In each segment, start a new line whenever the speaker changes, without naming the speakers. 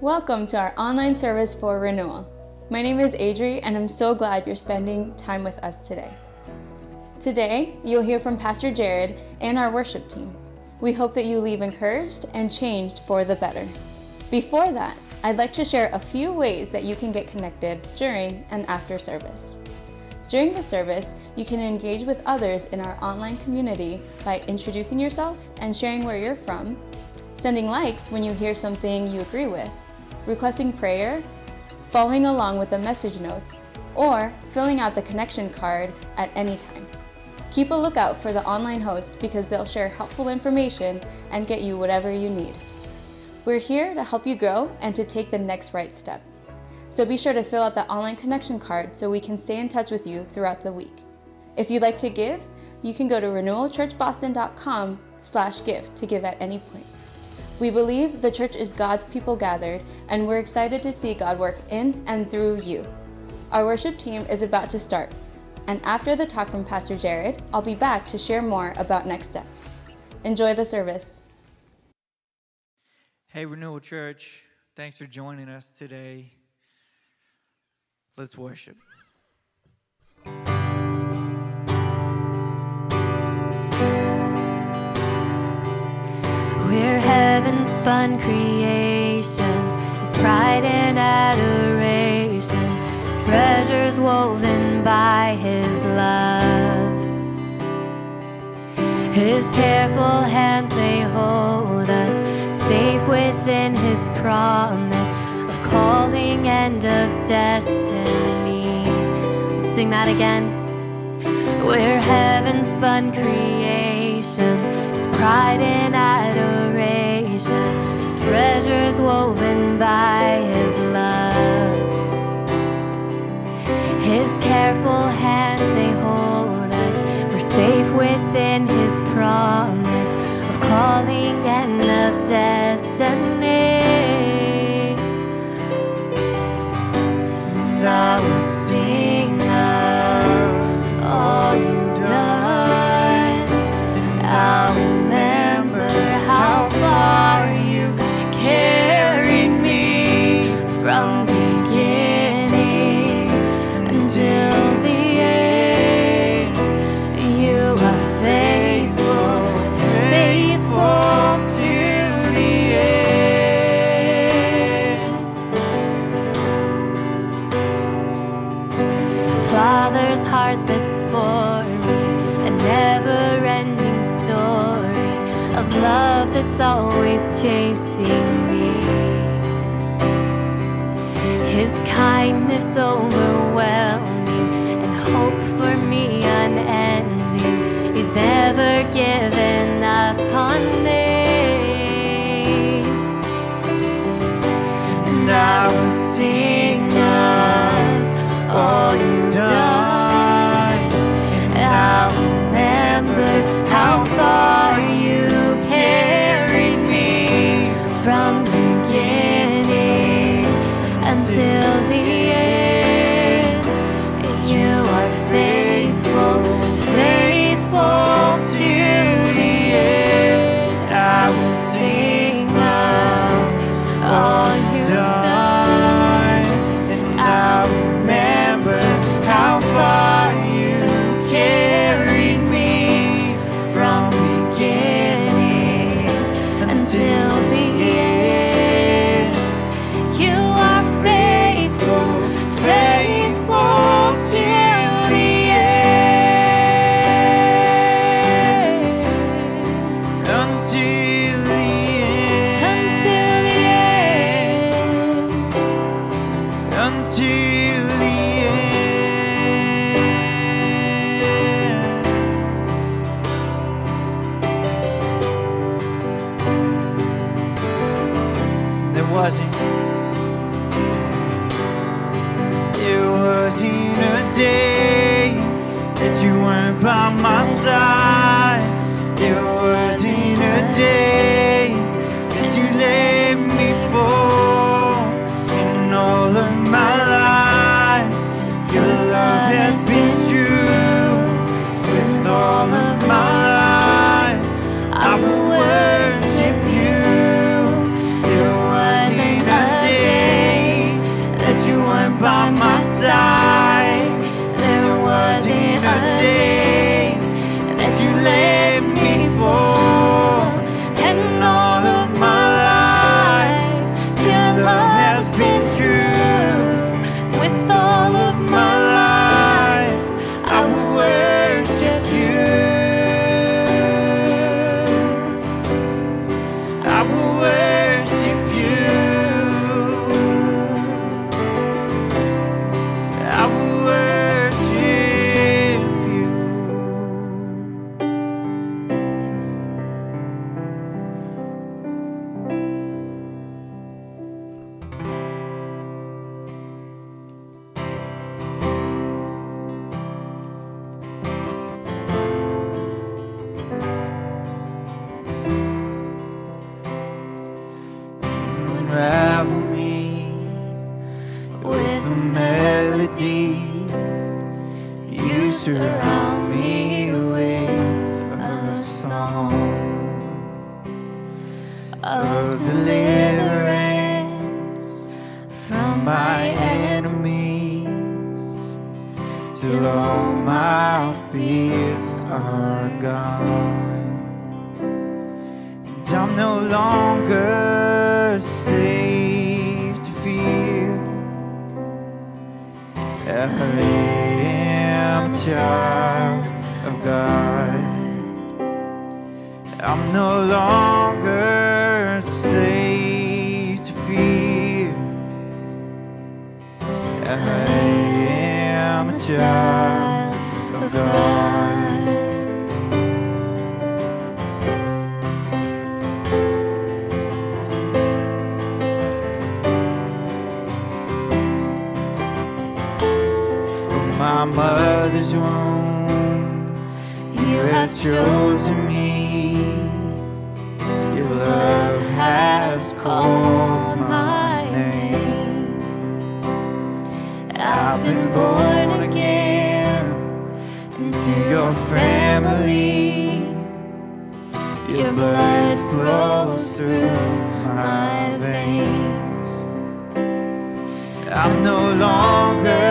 Welcome to our online service for renewal. My name is Adri, and I'm so glad you're spending time with us today. Today, you'll hear from Pastor Jared and our worship team. We hope that you leave encouraged and changed for the better. Before that, I'd like to share a few ways that you can get connected during and after service. During the service, you can engage with others in our online community by introducing yourself and sharing where you're from, sending likes when you hear something you agree with, requesting prayer, following along with the message notes, or filling out the connection card at any time. Keep a lookout for the online hosts because they'll share helpful information and get you whatever you need. We're here to help you grow and to take the next right step. So be sure to fill out the online connection card so we can stay in touch with you throughout the week. If you'd like to give, you can go to renewalchurchboston.com slash give to give at any point. We believe the church is God's people gathered, and we're excited to see God work in and through you. Our worship team is about to start, and after the talk from Pastor Jared, I'll be back to share more about next steps. Enjoy the service.
Hey, Renewal Church, thanks for joining us today. Let's worship.
We're heaven spun creation, His pride and adoration, treasures woven by His love. His careful hands they hold us, safe within His promise of calling and of destiny. Let's sing that again. We're heaven spun creation, pride and adoration, treasures woven by His love. His careful hands they hold us, we're safe within His promise of calling and of destiny. And that's always chasing me. His kindness overwhelming and hope for me unending. He's never given
wasn't. There wasn't a day that you weren't by my side. Your blood flows through my veins. I'm no longer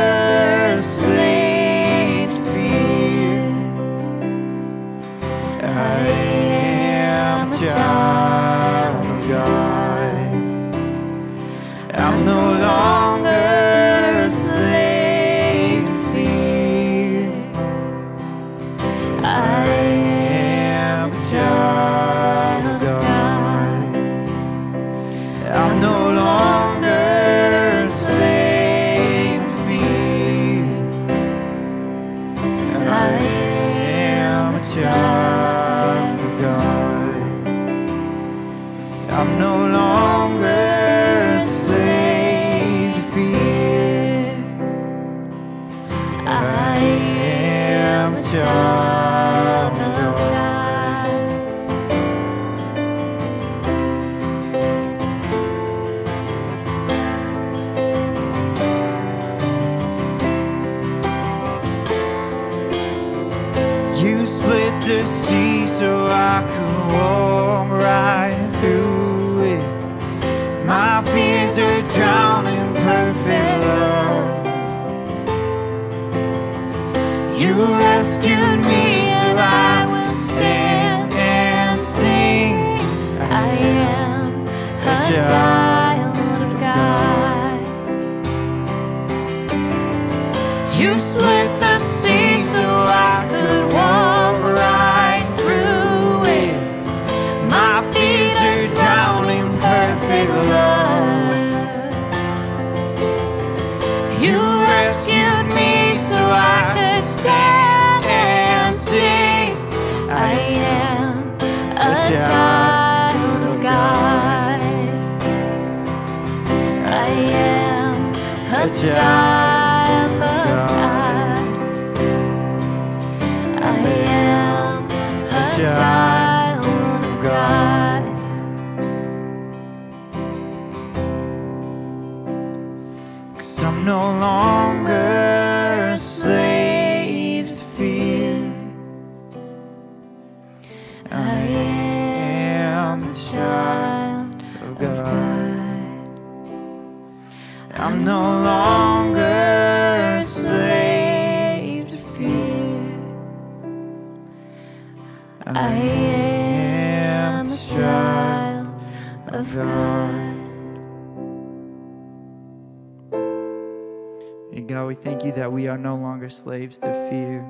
longer slaves to fear,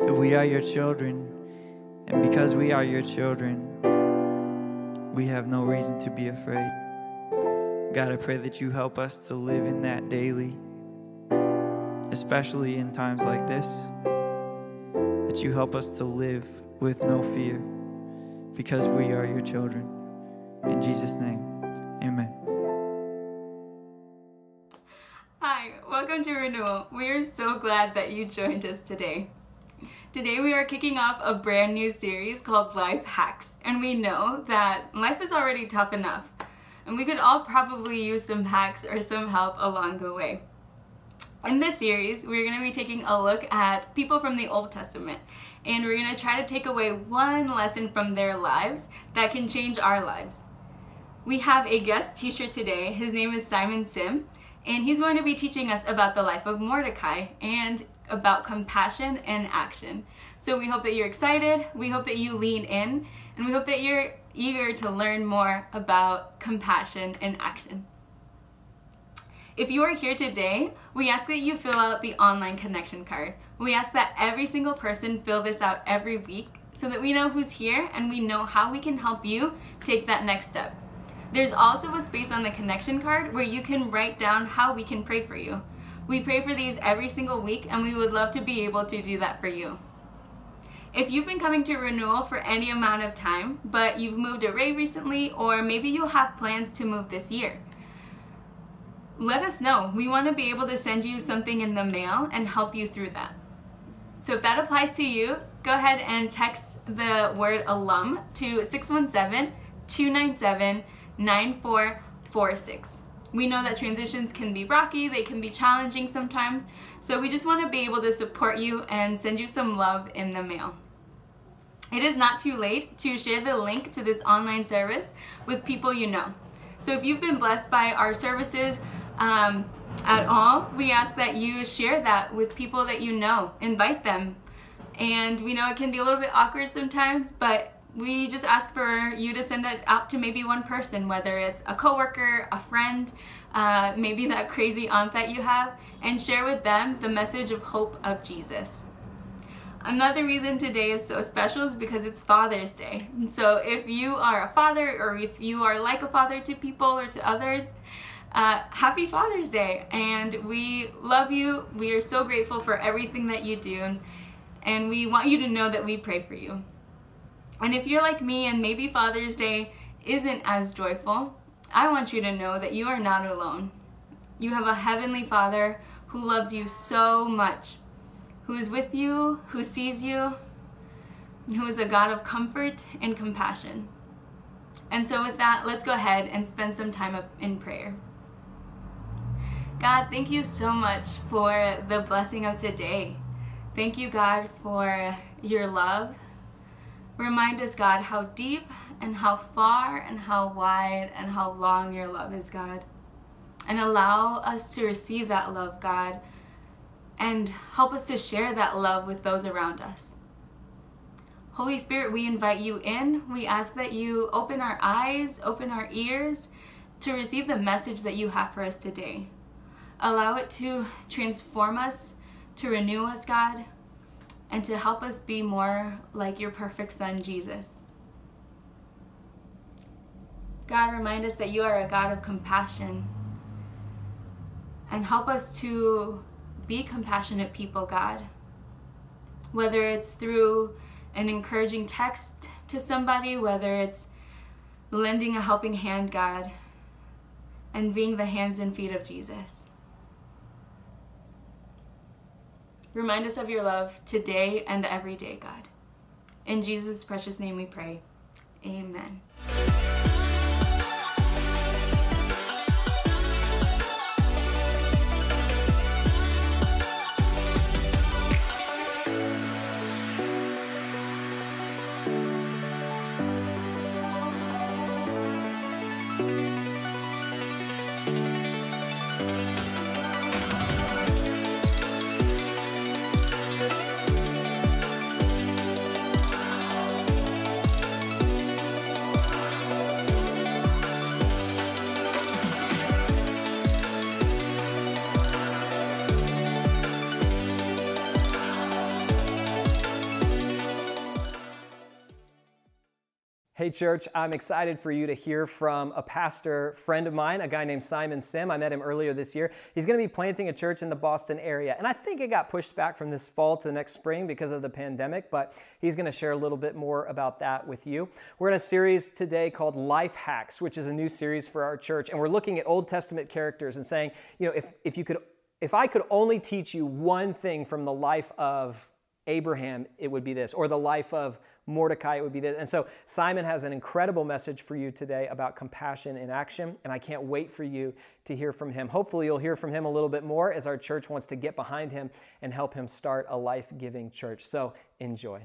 that we are your children. And because we are your children, we have no reason to be afraid. God, I pray that you help us to live in that daily, especially in times like this, that you help us to live with no fear because we are your children. In Jesus' name, amen.
Welcome to Renewal. We are so glad that you joined us today. Today we are kicking off a brand new series called Life Hacks, and we know that life is already tough enough, and we could all probably use some hacks or some help along the way. In this series, we're going to be taking a look at people from the Old Testament, and we're going to try to take away one lesson from their lives that can change our lives. We have a guest teacher today. His name is Simon Sim, and he's going to be teaching us about the life of Mordecai and about compassion and action. So we hope that you're excited, we hope that you lean in, and we hope that you're eager to learn more about compassion and action. If you are here today, we ask that you fill out the online connection card. We ask that every single person fill this out every week so that we know who's here and we know how we can help you take that next step. There's also a space on the connection card where you can write down how we can pray for you. We pray for these every single week and we would love to be able to do that for you. If you've been coming to renewal for any amount of time, but you've moved away recently, or maybe you have plans to move this year, let us know. We want to be able to send you something in the mail and help you through that. So if that applies to you, go ahead and text the word alum to 617 297 9446. We know that transitions can be rocky, they can be challenging sometimes, so we just want to be able to support you and send you some love in the mail. It is not too late to share the link to this online service with people you know. So if you've been blessed by our services, um, at all, we ask that you share that with people that you know. Invite them. And we know it can be a little bit awkward sometimes, but we just ask for you to send it out to maybe one person, whether it's a coworker, a friend, uh, maybe that crazy aunt that you have, and share with them the message of hope of Jesus. Another reason today is so special is because it's Father's Day. And so if you are a father or if you are like a father to people or to others, uh, happy Father's Day. And we love you. We are so grateful for everything that you do. And we want you to know that we pray for you. And if you're like me and maybe Father's Day isn't as joyful, I want you to know that you are not alone. You have a heavenly Father who loves you so much, who is with you, who sees you, and who is a God of comfort and compassion. And so, with that, let's go ahead and spend some time in prayer. God, thank you so much for the blessing of today. Thank you, God, for your love. Remind us, God, how deep and how far and how wide and how long your love is, God. And allow us to receive that love, God, and help us to share that love with those around us. Holy Spirit, we invite you in. We ask that you open our eyes, open our ears to receive the message that you have for us today. Allow it to transform us, to renew us, God, and to help us be more like your perfect Son, Jesus. God, remind us that you are a God of compassion. And help us to be compassionate people, God. Whether it's through an encouraging text to somebody, whether it's lending a helping hand, God, and being the hands and feet of Jesus. Remind us of your love today and every day, God. In Jesus' precious name we pray. Amen.
Hey, church, I'm excited for you to hear from a pastor friend of mine, a guy named Simon Sim. I met him earlier this year. He's going to be planting a church in the Boston area. And I think it got pushed back from this fall to the next spring because of the pandemic, but he's going to share a little bit more about that with you. We're in a series today called Life Hacks, which is a new series for our church. And we're looking at Old Testament characters and saying, you know, if, if you could, if I could only teach you one thing from the life of Abraham, it would be this, or the life of Mordecai, it would be this. And so Simon has an incredible message for you today about compassion in action, and I can't wait for you to hear from him. Hopefully, you'll hear from him a little bit more as our church wants to get behind him and help him start a life giving church. So enjoy.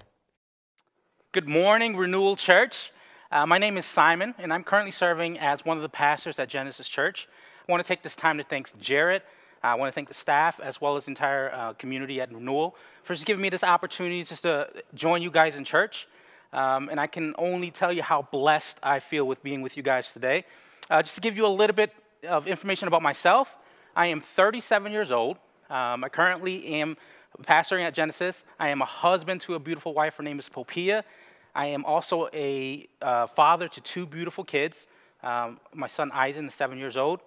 Good morning, Renewal Church. Uh, my name is Simon, and I'm currently serving as one of the pastors at Genesis Church. I want to take this time to thank Jared. I want to thank the staff as well as the entire uh, community at Renewal for just giving me this opportunity just to join you guys in church. Um, and I can only tell you how blessed I feel with being with you guys today. Uh, just to give you a little bit of information about myself, I am 37 years old. Um, I currently am pastoring at Genesis. I am a husband to a beautiful wife. Her name is Popia. I am also a uh, father to two beautiful kids. Um, my son Eisen is seven years old,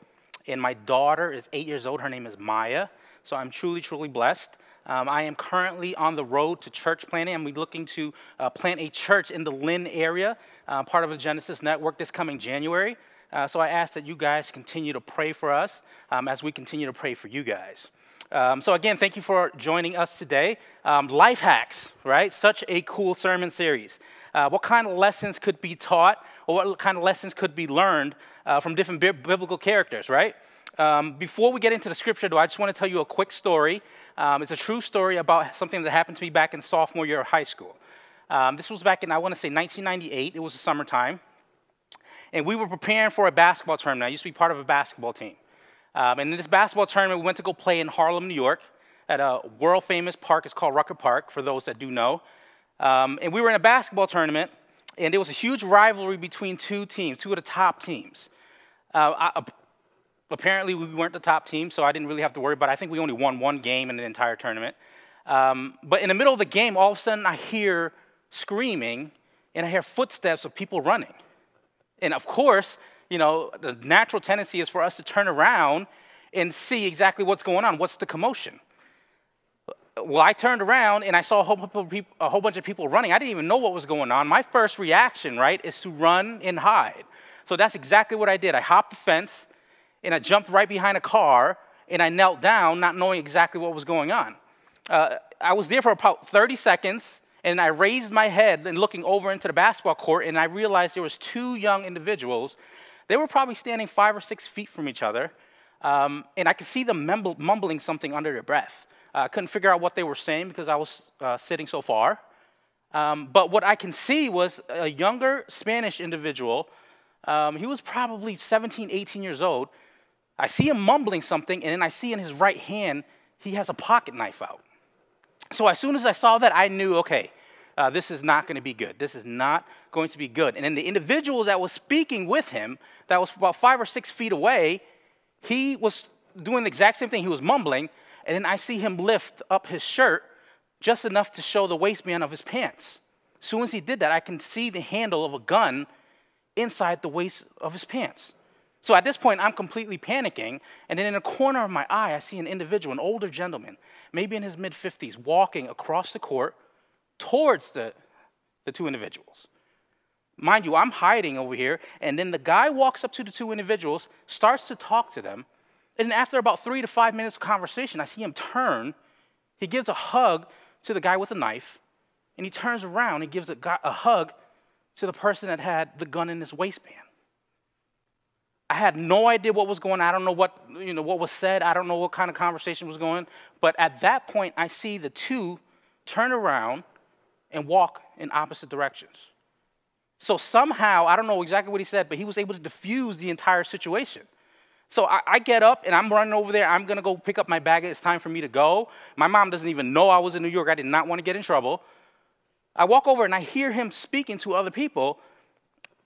and my daughter is eight years old. Her name is Maya. So I'm truly, truly blessed. Um, I am currently on the road to church planting. I'm looking to uh, plant a church in the Lynn area, uh, part of the Genesis Network, this coming January. Uh, so I ask that you guys continue to pray for us um, as we continue to pray for you guys. Um, so, again, thank you for joining us today. Um, life hacks, right? Such a cool sermon series. Uh, what kind of lessons could be taught, or what kind of lessons could be learned uh, from different bi- biblical characters, right? Um, before we get into the scripture, though, I just want to tell you a quick story. Um, it's a true story about something that happened to me back in sophomore year of high school. Um, this was back in, I want to say, 1998. It was the summertime. And we were preparing for a basketball tournament. I used to be part of a basketball team. Um, and in this basketball tournament, we went to go play in Harlem, New York, at a world famous park. It's called Rucker Park, for those that do know. Um, and we were in a basketball tournament, and there was a huge rivalry between two teams, two of the top teams. Uh, I, apparently, we weren't the top team, so I didn't really have to worry But. I think we only won one game in the entire tournament. Um, but in the middle of the game, all of a sudden, I hear screaming, and I hear footsteps of people running. And of course, you know, the natural tendency is for us to turn around and see exactly what's going on. What's the commotion? Well, I turned around and I saw a whole, people, a whole, bunch of people running. I didn't even know what was going on. My first reaction, right, is to run and hide. So that's exactly what I did. I hopped the fence and I jumped right behind a car and I knelt down, not knowing exactly what was going on. Uh, I was there for about 30 seconds and I raised my head and looking over into the basketball court and I realized there was two young individuals they were probably standing five or six feet from each other, um, and I could see them mumbling something under their breath. Uh, I couldn't figure out what they were saying because I was uh, sitting so far. Um, but what I can see was a younger Spanish individual. Um, he was probably 17, 18 years old. I see him mumbling something, and then I see in his right hand he has a pocket knife out. So as soon as I saw that, I knew, okay, uh, this is not going to be good. This is not going to be good. And then the individual that was speaking with him, that was about five or six feet away, he was doing the exact same thing. He was mumbling, and then I see him lift up his shirt just enough to show the waistband of his pants. As soon as he did that, I can see the handle of a gun inside the waist of his pants. So at this point, I'm completely panicking. And then in the corner of my eye, I see an individual, an older gentleman, maybe in his mid 50s, walking across the court towards the, the two individuals. Mind you, I'm hiding over here, and then the guy walks up to the two individuals, starts to talk to them, and after about three to five minutes of conversation, I see him turn. He gives a hug to the guy with the knife, and he turns around and gives a, guy, a hug to the person that had the gun in his waistband. I had no idea what was going on. I don't know what, you know, what was said. I don't know what kind of conversation was going. But at that point, I see the two turn around and walk in opposite directions. So somehow, I don't know exactly what he said, but he was able to diffuse the entire situation. So I, I, get up and I'm running over there. I'm to go pick up my bag. It's time for me to go. My mom doesn't even know I was in New York. I did not want to get in trouble. I walk over and I hear him speaking to other people.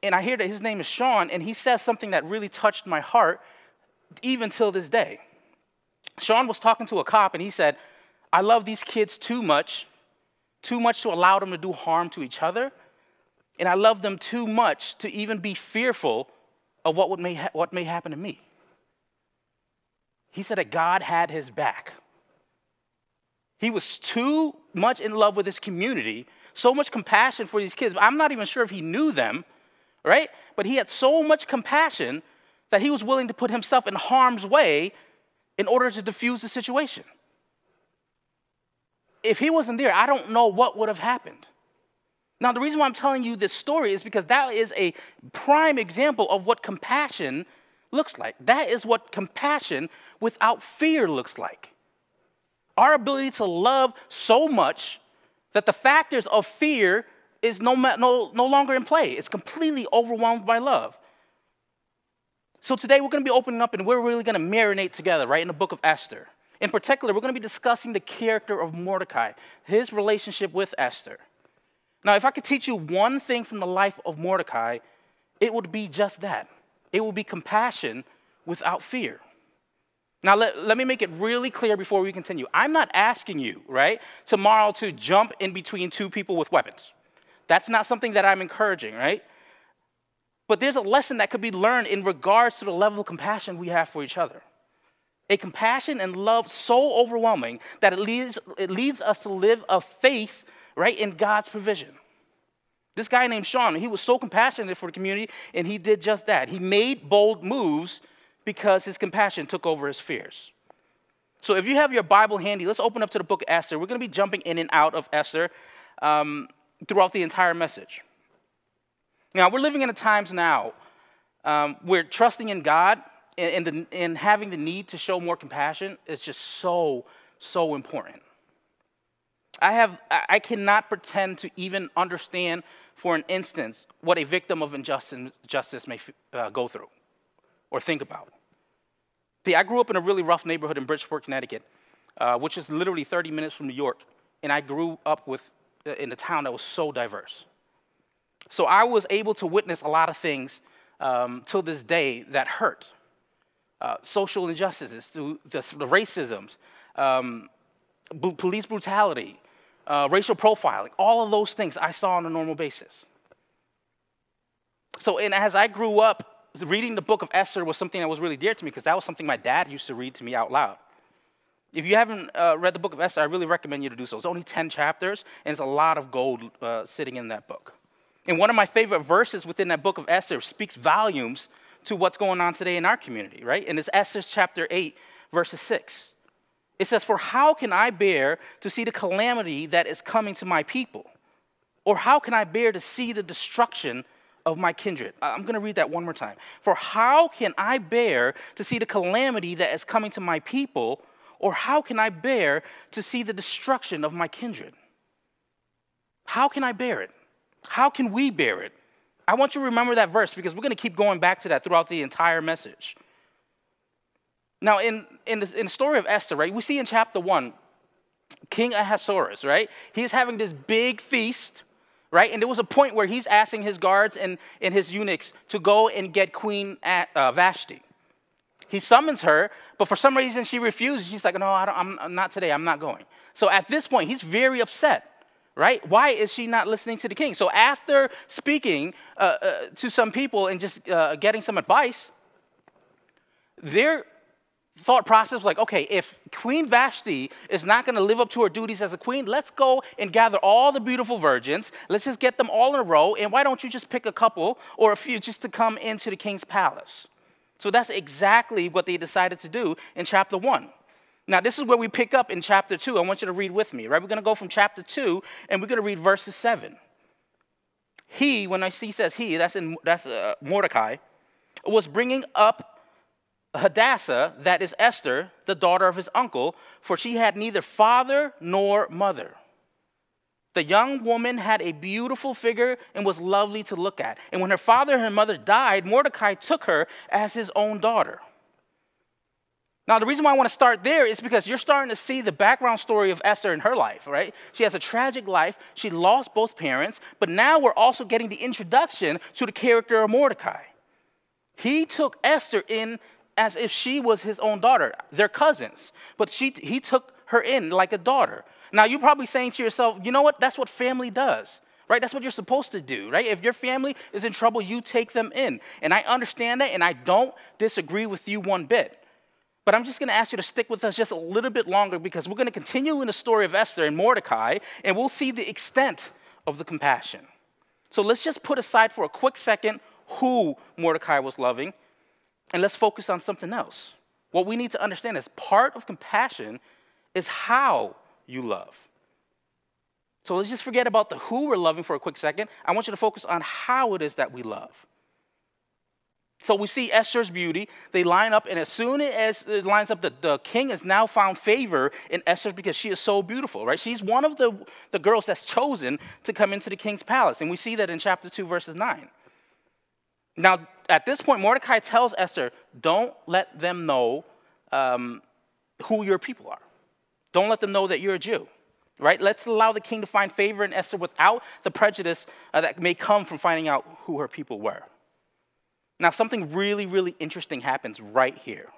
And I hear that his name is Sean. And he says something that really touched my heart, even till this day. Sean was talking to a cop and he said, I love these kids too much too much to allow them to do harm to each other. And I love them too much to even be fearful of what, may, ha- what may happen to me. He said that God had his back. He was too much in love with his community, so much compassion for these kids. I'm not even sure if he knew them, right? But he had so much compassion that he was willing to put himself in harm's way in order to diffuse the situation if he wasn't there, I don't know what would have happened. Now, the reason why I'm telling you this story is because that is a prime example of what compassion looks like. That is what compassion without fear looks like. Our ability to love so much that the factors of fear is no, no, no longer in play. It's completely overwhelmed by love. So today we're going to be opening up and we're really going to marinate together, right, in the book of Esther. In particular, we're going to be discussing the character of Mordecai, his relationship with Esther. Now, if I could teach you one thing from the life of Mordecai, it would be just that it would be compassion without fear. Now, let, let me make it really clear before we continue. I'm not asking you, right, tomorrow to jump in between two people with weapons. That's not something that I'm encouraging, right? But there's a lesson that could be learned in regards to the level of compassion we have for each other. A compassion and love so overwhelming that it leads, it leads us to live a faith, right, in God's provision. This guy named Sean, he was so compassionate for the community, and he did just that. He made bold moves because his compassion took over his fears. So if you have your Bible handy, let's open up to the book of Esther. We're going to be jumping in and out of Esther um, throughout the entire message. Now, we're living in a times now um, where trusting in God and, and, the, and having the need to show more compassion is just so, so important. I, have, I cannot pretend to even understand for an instance what a victim of injustice justice may uh, go through or think about. See, I grew up in a really rough neighborhood in Bridgeport, Connecticut, uh, which is literally 30 minutes from New York, and I grew up with, uh, in a town that was so diverse. So I was able to witness a lot of things um, till this day that hurt. Uh, social injustices, the, the, the racisms, um, b- police brutality, uh, racial profiling, all of those things I saw on a normal basis. So, and as I grew up, reading the book of Esther was something that was really dear to me because that was something my dad used to read to me out loud. If you haven't uh, read the book of Esther, I really recommend you to do so. It's only 10 chapters, and it's a lot of gold uh, sitting in that book. And one of my favorite verses within that book of Esther speaks volumes to what's going on today in our community, right? And it's Esther chapter 8, verses 6. It says, For how can I bear to see the calamity that is coming to my people? Or how can I bear to see the destruction of my kindred? I'm going to read that one more time. For how can I bear to see the calamity that is coming to my people? Or how can I bear to see the destruction of my kindred? How can I bear it? How can we bear it? I want you to remember that verse because we're going to keep going back to that throughout the entire message. Now, in, in, the, in the story of Esther, right, we see in chapter 1, King Ahasuerus, right, he's having this big feast, right, and there was a point where he's asking his guards and, and his eunuchs to go and get Queen uh, Vashti. He summons her, but for some reason she refuses. She's like, no, I am I'm not today, I'm not going. So at this point, he's very upset right? Why is she not listening to the king? So after speaking uh, uh, to some people and just uh, getting some advice, their thought process was like, okay, if Queen Vashti is not going to live up to her duties as a queen, let's go and gather all the beautiful virgins. Let's just get them all in a row. And why don't you just pick a couple or a few just to come into the king's palace? So that's exactly what they decided to do in chapter 1. Now, this is where we pick up in chapter 2. I want you to read with me, right? We're going to go from chapter 2 and we're going to read verses 7. He, when I see says he, that's in that's uh, Mordecai, was bringing up Hadassah, that is Esther, the daughter of his uncle, for she had neither father nor mother. The young woman had a beautiful figure and was lovely to look at. And when her father and her mother died, Mordecai took her as his own daughter. Now, the reason why I want to start there is because you're starting to see the background story of Esther in her life, right? She has a tragic life. She lost both parents, but now we're also getting the introduction to the character of Mordecai. He took Esther in as if she was his own daughter. They're cousins, but she, he took her in like a daughter. Now, you're probably saying to yourself, you know what? That's what family does right? That's what you're supposed to do, right? If your family is in trouble, you take them in. And I understand that, and I don't disagree with you one bit. But I'm just going to ask you to stick with us just a little bit longer because we're going to continue in the story of Esther and Mordecai, and we'll see the extent of the compassion. So let's just put aside for a quick second who Mordecai was loving, and let's focus on something else. What we need to understand is part of compassion is how you love. So let's just forget about the who we're loving for a quick second. I want you to focus on how it is that we love. So we see Esther's beauty. They line up, and as soon as it lines up, the, the king has now found favor in Esther because she is so beautiful, right? She's one of the, the girls that's chosen to come into the king's palace. And we see that in chapter 2, verses 9. Now, at this point, Mordecai tells Esther, don't let them know um, who your people are. Don't let them know that you're a Jew, right? Let's allow the king to find favor in Esther without the prejudice uh, that may come from finding out who her people were. Now, something really, really interesting happens right here.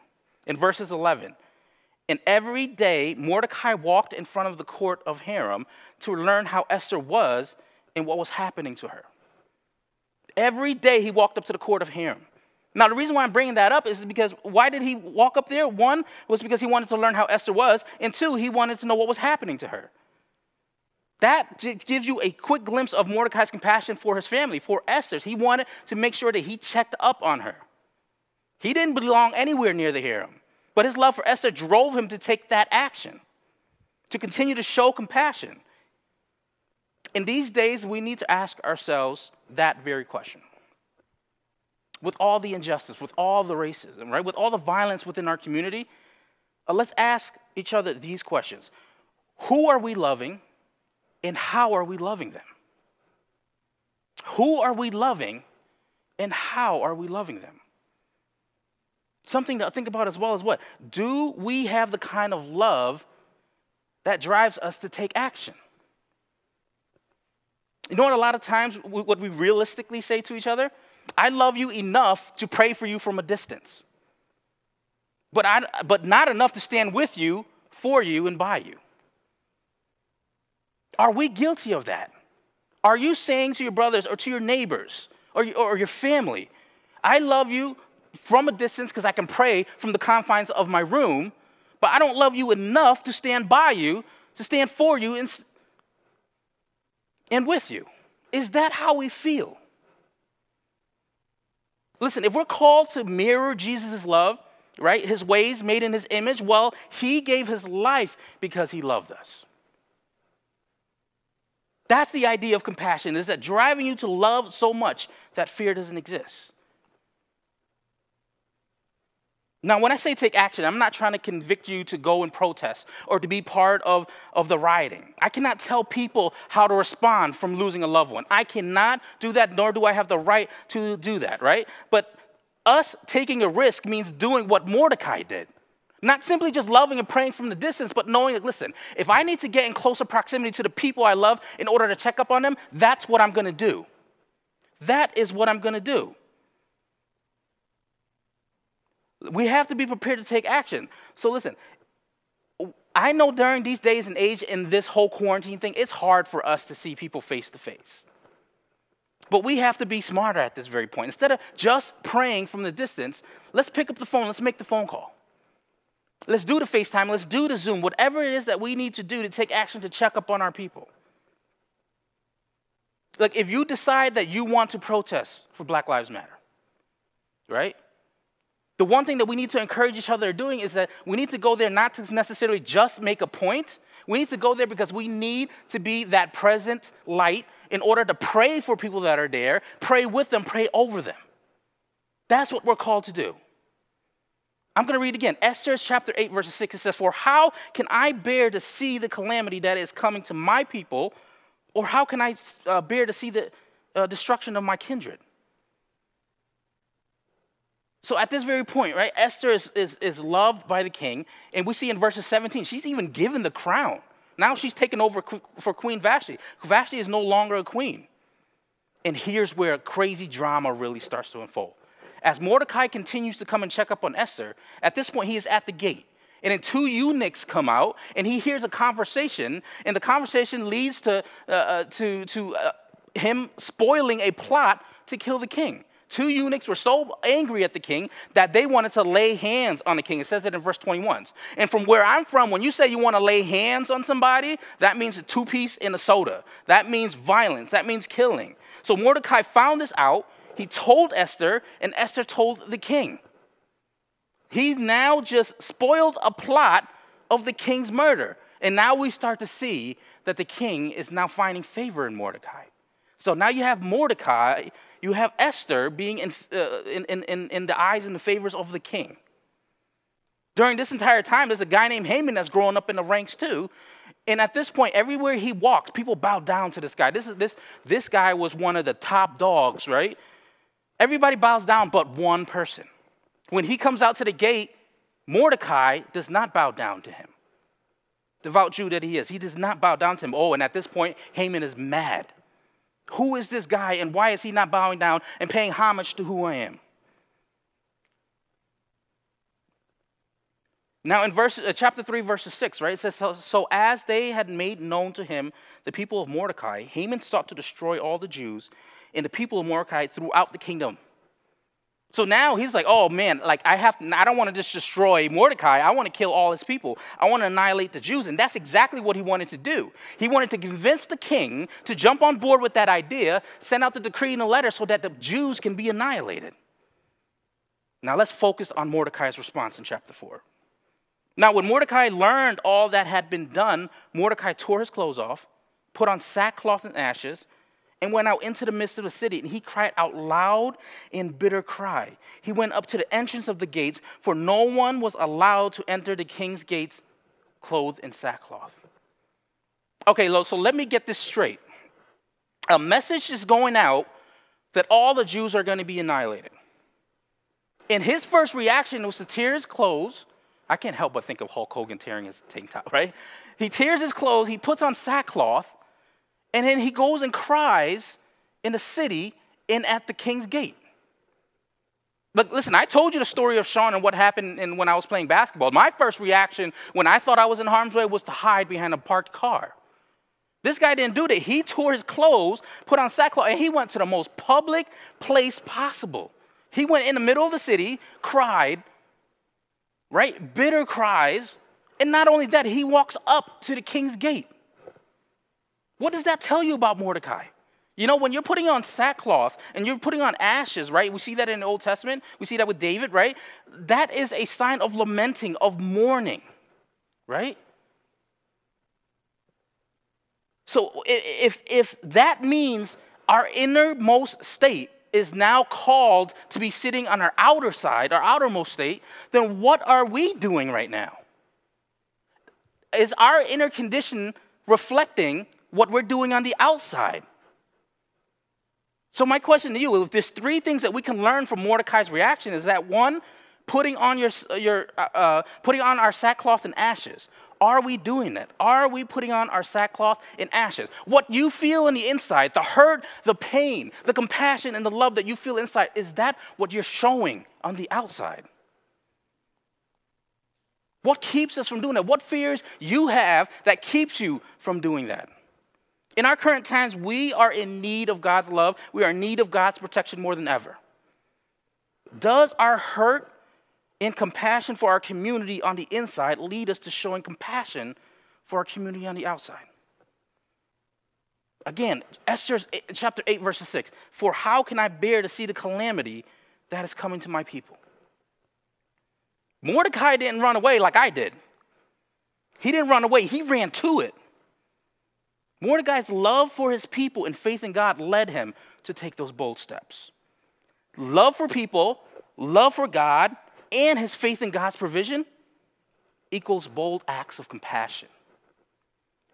In verses 11, and every day Mordecai walked in front of the court of harem to learn how Esther was and what was happening to her. Every day he walked up to the court of harem. Now, the reason why I'm bringing that up is because why did he walk up there? One was because he wanted to learn how Esther was, and two, he wanted to know what was happening to her. That gives you a quick glimpse of Mordecai's compassion for his family, for Esther's. He wanted to make sure that he checked up on her. He didn't belong anywhere near the harem, but his love for Esther drove him to take that action, to continue to show compassion. In these days, we need to ask ourselves that very question. With all the injustice, with all the racism, right, with all the violence within our community, uh, let's ask each other these questions Who are we loving? and how are we loving them? Who are we loving and how are we loving them? Something to think about as well as what? Do we have the kind of love that drives us to take action? You know what, a lot of times, what we realistically say to each other? I love you enough to pray for you from a distance, but, I, but not enough to stand with you, for you, and by you. Are we guilty of that? Are you saying to your brothers or to your neighbors or, or your family, I love you from a distance because I can pray from the confines of my room, but I don't love you enough to stand by you, to stand for you, and, and with you? Is that how we feel? Listen, if we're called to mirror Jesus' love, right, his ways made in his image, well, he gave his life because he loved us. That's the idea of compassion, is that driving you to love so much that fear doesn't exist. Now, when I say take action, I'm not trying to convict you to go and protest or to be part of, of the rioting. I cannot tell people how to respond from losing a loved one. I cannot do that, nor do I have the right to do that, right? But us taking a risk means doing what Mordecai did. Not simply just loving and praying from the distance, but knowing that, listen, if I need to get in closer proximity to the people I love in order to check up on them, that's what I'm going to do. That is what I'm going to do. We have to be prepared to take action. So, listen, I know during these days and age in this whole quarantine thing, it's hard for us to see people face to face. But we have to be smarter at this very point. Instead of just praying from the distance, let's pick up the phone, let's make the phone call. Let's do the FaceTime. Let's do the Zoom. Whatever it is that we need to do to take action to check up on our people. Like, if you decide that you want to protest for Black Lives Matter, right? The one thing that we need to encourage each other doing is that we need to go there not to necessarily just make a point. We need to go there because we need to be that present light in order to pray for people that are there, pray with them, pray over them. That's what we're called to do. I'm going to read again. Esther chapter 8, verse 6. It says, For how can I bear to see the calamity that is coming to my people, or how can I uh, bear to see the uh, destruction of my kindred? So at this very point, right, Esther is, is, is loved by the king, and we see in verses 17, she's even given the crown. Now she's taken over for Queen Vashti. Vashti is no longer a queen. And here's where crazy drama really starts to unfold. As Mordecai continues to come and check up on Esther, at this point he is at the gate. And then two eunuchs come out, and he hears a conversation, and the conversation leads to, uh, uh, to, to uh, him spoiling a plot to kill the king. Two eunuchs were so angry at the king that they wanted to lay hands on the king. It says it in verse 21. And from where I'm from, when you say you want to lay hands on somebody, that means a two piece in a soda. That means violence. That means killing. So Mordecai found this out he told Esther, and Esther told the king. He now just spoiled a plot of the king's murder. And now we start to see that the king is now finding favor in Mordecai. So now you have Mordecai you have Esther being in, uh, in, in, in the eyes and the favors of the king. During this entire time, there's a guy named Haman that's growing up in the ranks too. And at this point, everywhere he walks, people bow down to this guy. This, is, this, this guy was one of the top dogs, right? Everybody bows down but one person. When he comes out to the gate, Mordecai does not bow down to him. Devout Jew that he is, he does not bow down to him. Oh, and at this point, Haman is mad. Who is this guy and why is he not bowing down and paying homage to who I am? Now, in verse, uh, chapter 3, verse 6, right, it says, so, so as they had made known to him the people of Mordecai, Haman sought to destroy all the Jews and the people of Mordecai throughout the kingdom. So now he's like, oh man, like I have, I don't want to just destroy Mordecai. I want to kill all his people. I want to annihilate the Jews. And that's exactly what he wanted to do. He wanted to convince the king to jump on board with that idea, send out the decree and the letter so that the Jews can be annihilated. Now let's focus on Mordecai's response in chapter 4. Now, when Mordecai learned all that had been done, Mordecai tore his clothes off, put on sackcloth and ashes, and went out into the midst of the city. And he cried out loud in bitter cry. He went up to the entrance of the gates, for no one was allowed to enter the king's gates clothed in sackcloth. Okay, so let me get this straight. A message is going out that all the Jews are going to be annihilated. And his first reaction was to tear his clothes I can't help but think of Hulk Hogan tearing his tank top, right? He tears his clothes, he puts on sackcloth, and then he goes and cries in the city and at the king's gate. But listen, I told you the story of Sean and what happened in, when I was playing basketball. My first reaction when I thought I was in harm's way was to hide behind a parked car. This guy didn't do that. He tore his clothes, put on sackcloth, and he went to the most public place possible. He went in the middle of the city, cried, right? Bitter cries. And not only that, he walks up to the king's gate. What does that tell you about Mordecai? You know, when you're putting on sackcloth and you're putting on ashes, right? We see that in the Old Testament. We see that with David, right? That is a sign of lamenting, of mourning, right? So if, if that means our innermost state is now called to be sitting on our outer side, our outermost state, then what are we doing right now? Is our inner condition reflecting what we're doing on the outside? So, my question to you if there's three things that we can learn from Mordecai's reaction, is that one, putting on, your, your, uh, uh putting on our sackcloth and ashes. Are we doing that? Are we putting on our sackcloth and ashes? What you feel in the inside, the hurt, the pain, the compassion, and the love that you feel inside, is that what you're showing on the outside? What keeps us from doing that? What fears you have that keeps you from doing that? In our current times, we are in need of God's love. We are in need of God's protection more than ever. Does our hurt and compassion for our community on the inside lead us to showing compassion for our community on the outside. Again, Esther chapter 8, verse 6 For how can I bear to see the calamity that is coming to my people? Mordecai didn't run away like I did. He didn't run away, he ran to it. Mordecai's love for his people and faith in God led him to take those bold steps. Love for people, love for God, and his faith in God's provision equals bold acts of compassion.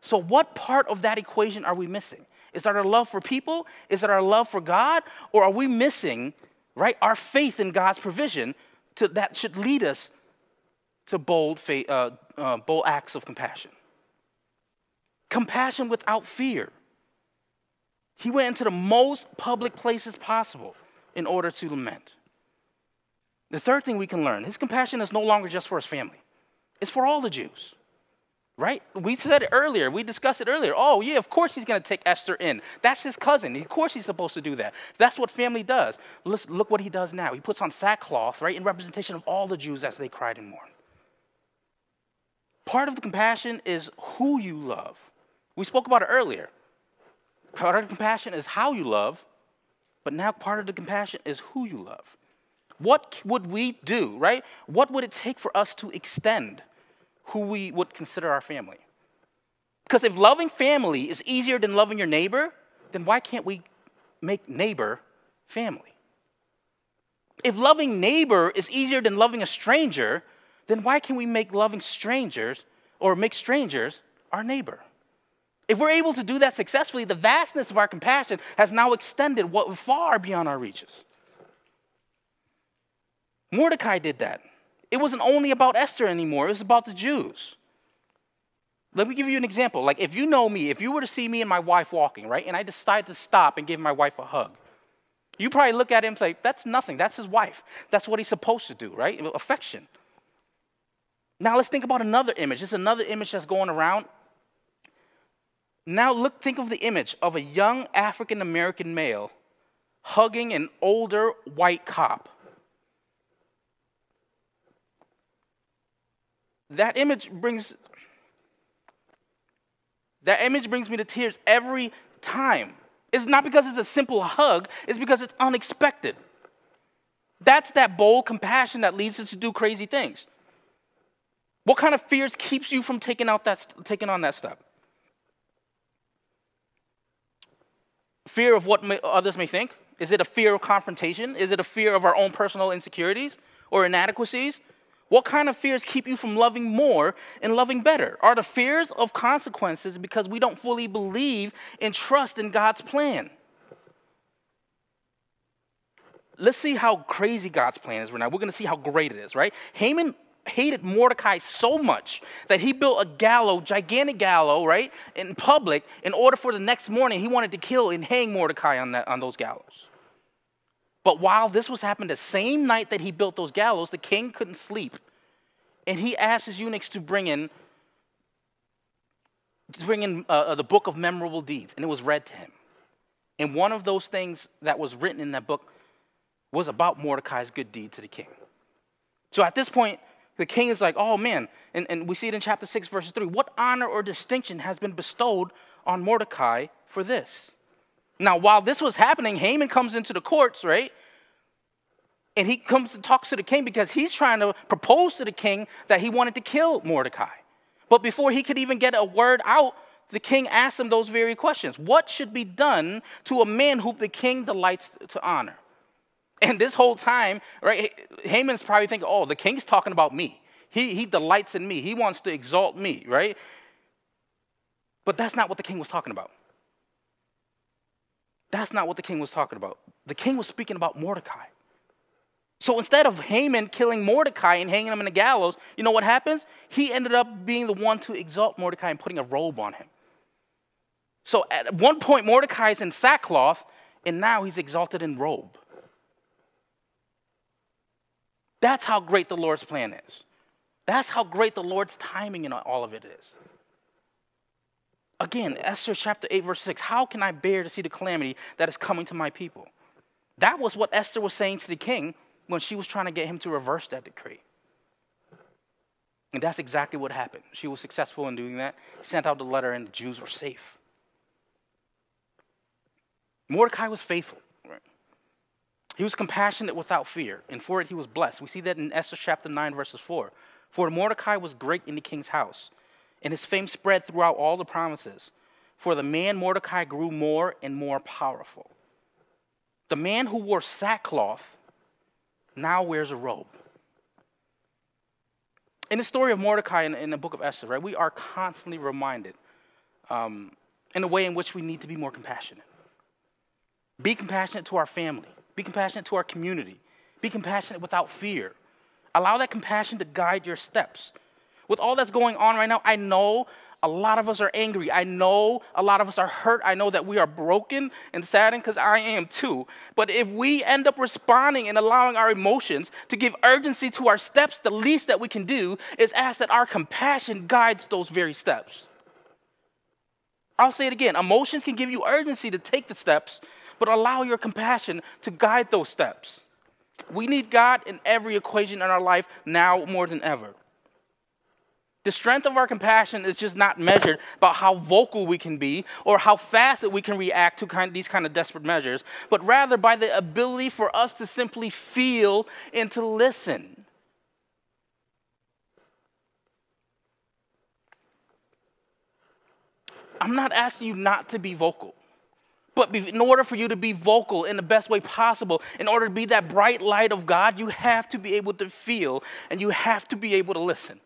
So, what part of that equation are we missing? Is that our love for people? Is that our love for God? Or are we missing, right, our faith in God's provision to, that should lead us to bold, faith, uh, uh, bold acts of compassion? Compassion without fear. He went into the most public places possible in order to lament. The third thing we can learn his compassion is no longer just for his family, it's for all the Jews. Right? We said it earlier. We discussed it earlier. Oh, yeah, of course he's going to take Esther in. That's his cousin. Of course he's supposed to do that. That's what family does. Let's look what he does now. He puts on sackcloth, right, in representation of all the Jews as they cried and mourned. Part of the compassion is who you love. We spoke about it earlier. Part of compassion is how you love, but now part of the compassion is who you love. What would we do, right? What would it take for us to extend who we would consider our family? Because if loving family is easier than loving your neighbor, then why can't we make neighbor family. If loving neighbor is easier than loving a stranger, then why can we make loving strangers or make strangers our neighbor? If we're able to do that successfully, the vastness of our compassion has now extended what far beyond our reaches. Mordecai did that. It wasn't only about Esther anymore, it was about the Jews. Let me give you an example. Like, if you know me, if you were to see me and my wife walking, right, and I decide to stop and give my wife a hug, you probably look at him and say, That's nothing. That's his wife. That's what he's supposed to do, right? Affection. Now, let's think about another image. This is another image that's going around. Now, look, think of the image of a young African American male hugging an older white cop. That image brings that image brings me to tears every time. It's not because it's a simple hug, it's because it's unexpected. That's that bold compassion that leads us to do crazy things. What kind of fears keeps you from taking out that taking on that step? Fear of what may, others may think? Is it a fear of confrontation? Is it a fear of our own personal insecurities or inadequacies? What kind of fears keep you from loving more and loving better? Are the fears of consequences because we don't fully believe and trust in God's plan? Let's see how crazy God's plan is right now. We're going to see how great it is, right? Haman hated Mordecai so much that he built a gallows, gigantic gallows, right, in public in order for the next morning he wanted to kill and hang Mordecai on, that, on those gallows. But while this was happening the same night that he built those gallows, the king couldn't sleep. And he asked his eunuchs to bring in, to bring in uh, uh, the book of memorable deeds, and it was read to him. And one of those things that was written in that book was about Mordecai's good deed to the king. So at this point, the king is like, oh man, and, and we see it in chapter 6, verses 3. What honor or distinction has been bestowed on Mordecai for this? Now, while this was happening, Haman comes into the courts, right? And he comes and talks to the king because he's trying to propose to the king that he wanted to kill Mordecai. But before he could even get a word out, the king asked him those very questions. What should be done to a man whom the king delights to honor? And this whole time, right, Haman's probably thinking, oh, the king's talking about me. He, he delights in me. He wants to exalt me, right? But that's not what the king was talking about. That's not what the king was talking about. The king was speaking about Mordecai. So instead of Haman killing Mordecai and hanging him in the gallows, you know what happens? He ended up being the one to exalt Mordecai and putting a robe on him. So at one point, Mordecai is in sackcloth, and now he's exalted in robe. That's how great the Lord's plan is. That's how great the Lord's timing in all of it is. Again, Esther chapter 8, verse 6 How can I bear to see the calamity that is coming to my people? That was what Esther was saying to the king when she was trying to get him to reverse that decree. And that's exactly what happened. She was successful in doing that, sent out the letter, and the Jews were safe. Mordecai was faithful. He was compassionate without fear, and for it he was blessed. We see that in Esther chapter 9, verses 4. For Mordecai was great in the king's house and his fame spread throughout all the provinces. For the man Mordecai grew more and more powerful. The man who wore sackcloth now wears a robe. In the story of Mordecai in, in the book of Esther, right, we are constantly reminded um, in a way in which we need to be more compassionate. Be compassionate to our family. Be compassionate to our community. Be compassionate without fear. Allow that compassion to guide your steps. With all that's going on right now, I know a lot of us are angry. I know a lot of us are hurt. I know that we are broken and saddened because I am too. But if we end up responding and allowing our emotions to give urgency to our steps, the least that we can do is ask that our compassion guides those very steps. I'll say it again emotions can give you urgency to take the steps, but allow your compassion to guide those steps. We need God in every equation in our life now more than ever. The strength of our compassion is just not measured by how vocal we can be or how fast that we can react to kind of these kind of desperate measures, but rather by the ability for us to simply feel and to listen. I'm not asking you not to be vocal, But in order for you to be vocal in the best way possible, in order to be that bright light of God, you have to be able to feel and you have to be able to listen.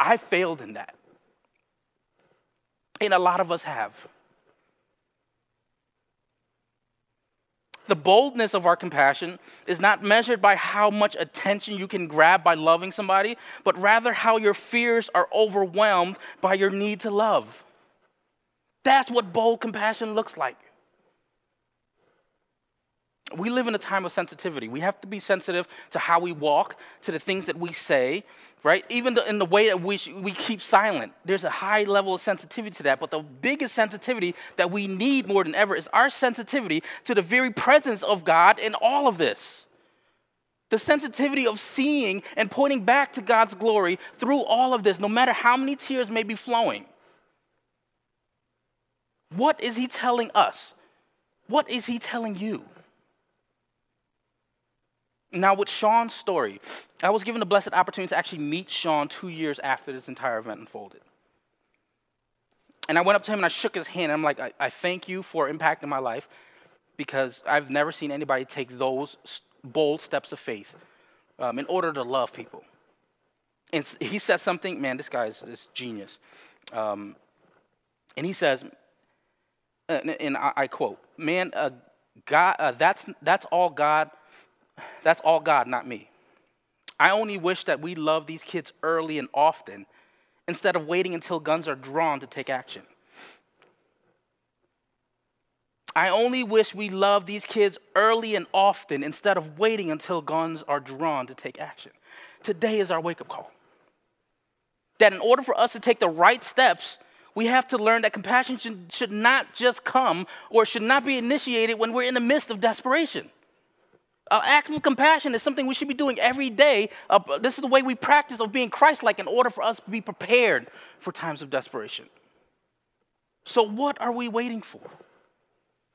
I failed in that. And a lot of us have. The boldness of our compassion is not measured by how much attention you can grab by loving somebody, but rather how your fears are overwhelmed by your need to love. That's what bold compassion looks like. We live in a time of sensitivity. We have to be sensitive to how we walk, to the things that we say, right? Even the, in the way that we, we keep silent. There's a high level of sensitivity to that. But the biggest sensitivity that we need more than ever is our sensitivity to the very presence of God in all of this. The sensitivity of seeing and pointing back to God's glory through all of this, no matter how many tears may be flowing. What is He telling us? What is He telling you? Now, with Sean's story, I was given the blessed opportunity to actually meet Sean two years after this entire event unfolded. And I went up to him and I shook his hand. And I'm like, I, I thank you for impacting my life because I've never seen anybody take those bold steps of faith um, in order to love people. And he said something, man, this guy is, is genius. Um, and he says, and, and I, I, quote, man, uh, God, uh, that's, that's all God that's all God, not me. I only wish that we love these kids early and often instead of waiting until guns are drawn to take action. I only wish we love these kids early and often instead of waiting until guns are drawn to take action. Today is our wake up call. That in order for us to take the right steps, we have to learn that compassion should, should not just come or should not be initiated when we're in the midst of desperation. Uh, act of compassion is something we should be doing every day. Uh, this is the way we practice of being Christ like in order for us to be prepared for times of desperation. So, what are we waiting for?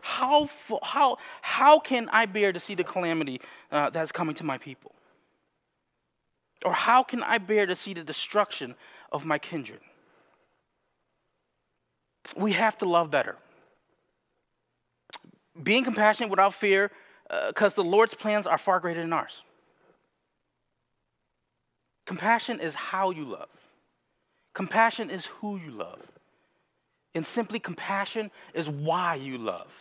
How, how, how can I bear to see the calamity uh, that's coming to my people? Or how can I bear to see the destruction of my kindred? We have to love better. Being compassionate without fear because uh, the Lord's plans are far greater than ours. Compassion is how you love, compassion is who you love. And simply, compassion is why you love.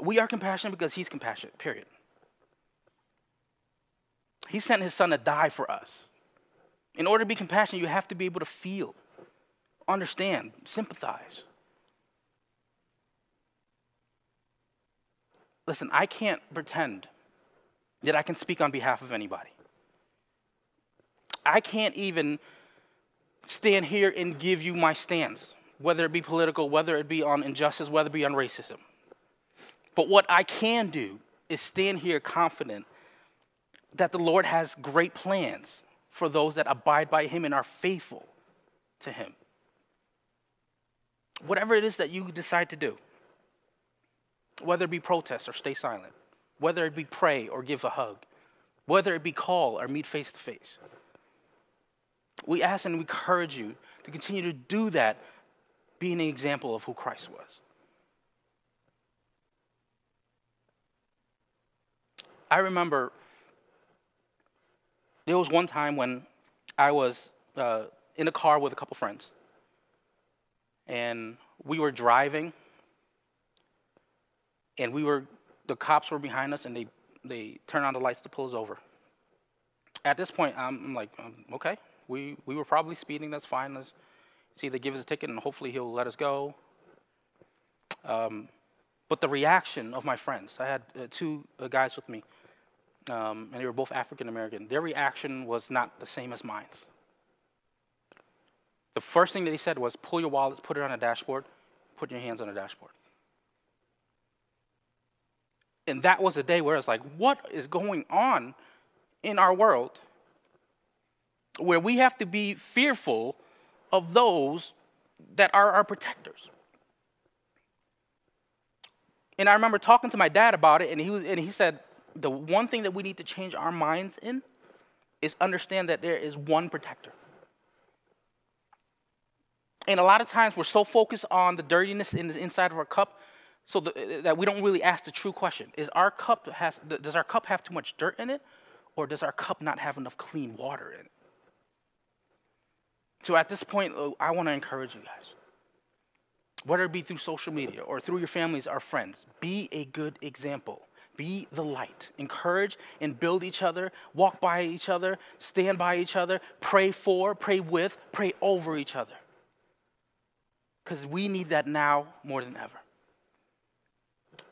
We are compassionate because He's compassionate, period. He sent His Son to die for us. In order to be compassionate, you have to be able to feel, understand, sympathize. Listen, I can't pretend that I can speak on behalf of anybody. I can't even stand here and give you my stance, whether it be political, whether it be on injustice, whether it be on racism. But what I can do is stand here confident that the Lord has great plans for those that abide by Him and are faithful to Him. Whatever it is that you decide to do whether it be protest or stay silent, whether it be pray or give a hug, whether it be call or meet face to face. We ask and we encourage you to continue to do that, being an example of who Christ was. I remember there was one time when I was uh, in a car with a couple friends, and we were driving and we were the cops were behind us and they they turned on the lights to pull us over. At this point i'm, like um, okay we we were probably speeding that's fine let's see they give us a ticket and hopefully he'll let us go. Um, but the reaction of my friends i had uh, two uh, guys with me um, and they were both african american their reaction was not the same as mine the first thing that he said was pull your wallets put it on a dashboard put your hands on the dashboard and that was a day where it's like, what is going on in our world where we have to be fearful of those that are our protectors? And I remember talking to my dad about it, and he, was, and he said, the one thing that we need to change our minds in is understand that there is one protector. And a lot of times we're so focused on the dirtiness in the inside of our cup so the, that we don't really ask the true question. Is our cup has does our cup have too much dirt in it or does our cup not have enough clean water in it? So at this point uh, i want to encourage you guys. Whether it be through social media or through your families or friends be a good example be the light encourage and build each other walk by each other stand by each other pray for pray with pray over each other because we need that now more than ever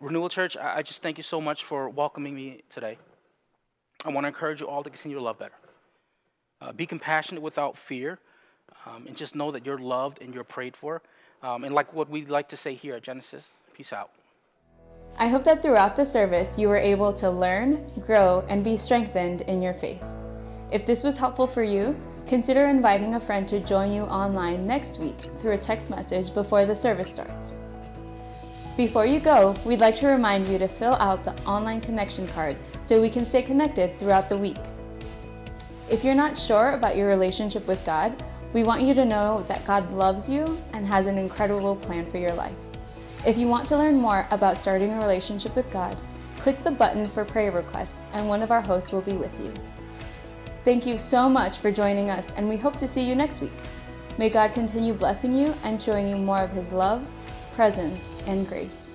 Renewal Church, I just thank you so much for welcoming me today. I want to encourage you all to continue to love better. Uh, be compassionate without fear, um, and just know that you're loved and you're prayed for. Um, and like what we like to say here at Genesis, peace out.
I hope that throughout the service you were able to learn, grow, and be strengthened in your faith. If this was helpful for you, consider inviting a friend to join you online next week through a text message before the service starts. Before you go, we'd like to remind you to fill out the online connection card so we can stay connected throughout the week. If you're not sure about your relationship with God, we want you to know that God loves you and has an incredible plan for your life. If you want to learn more about starting a relationship with God, click the button for prayer requests and one of our hosts will be with you. Thank you so much for joining us, and we hope to see you next week. May God continue blessing you and showing you more of His love presence, and grace.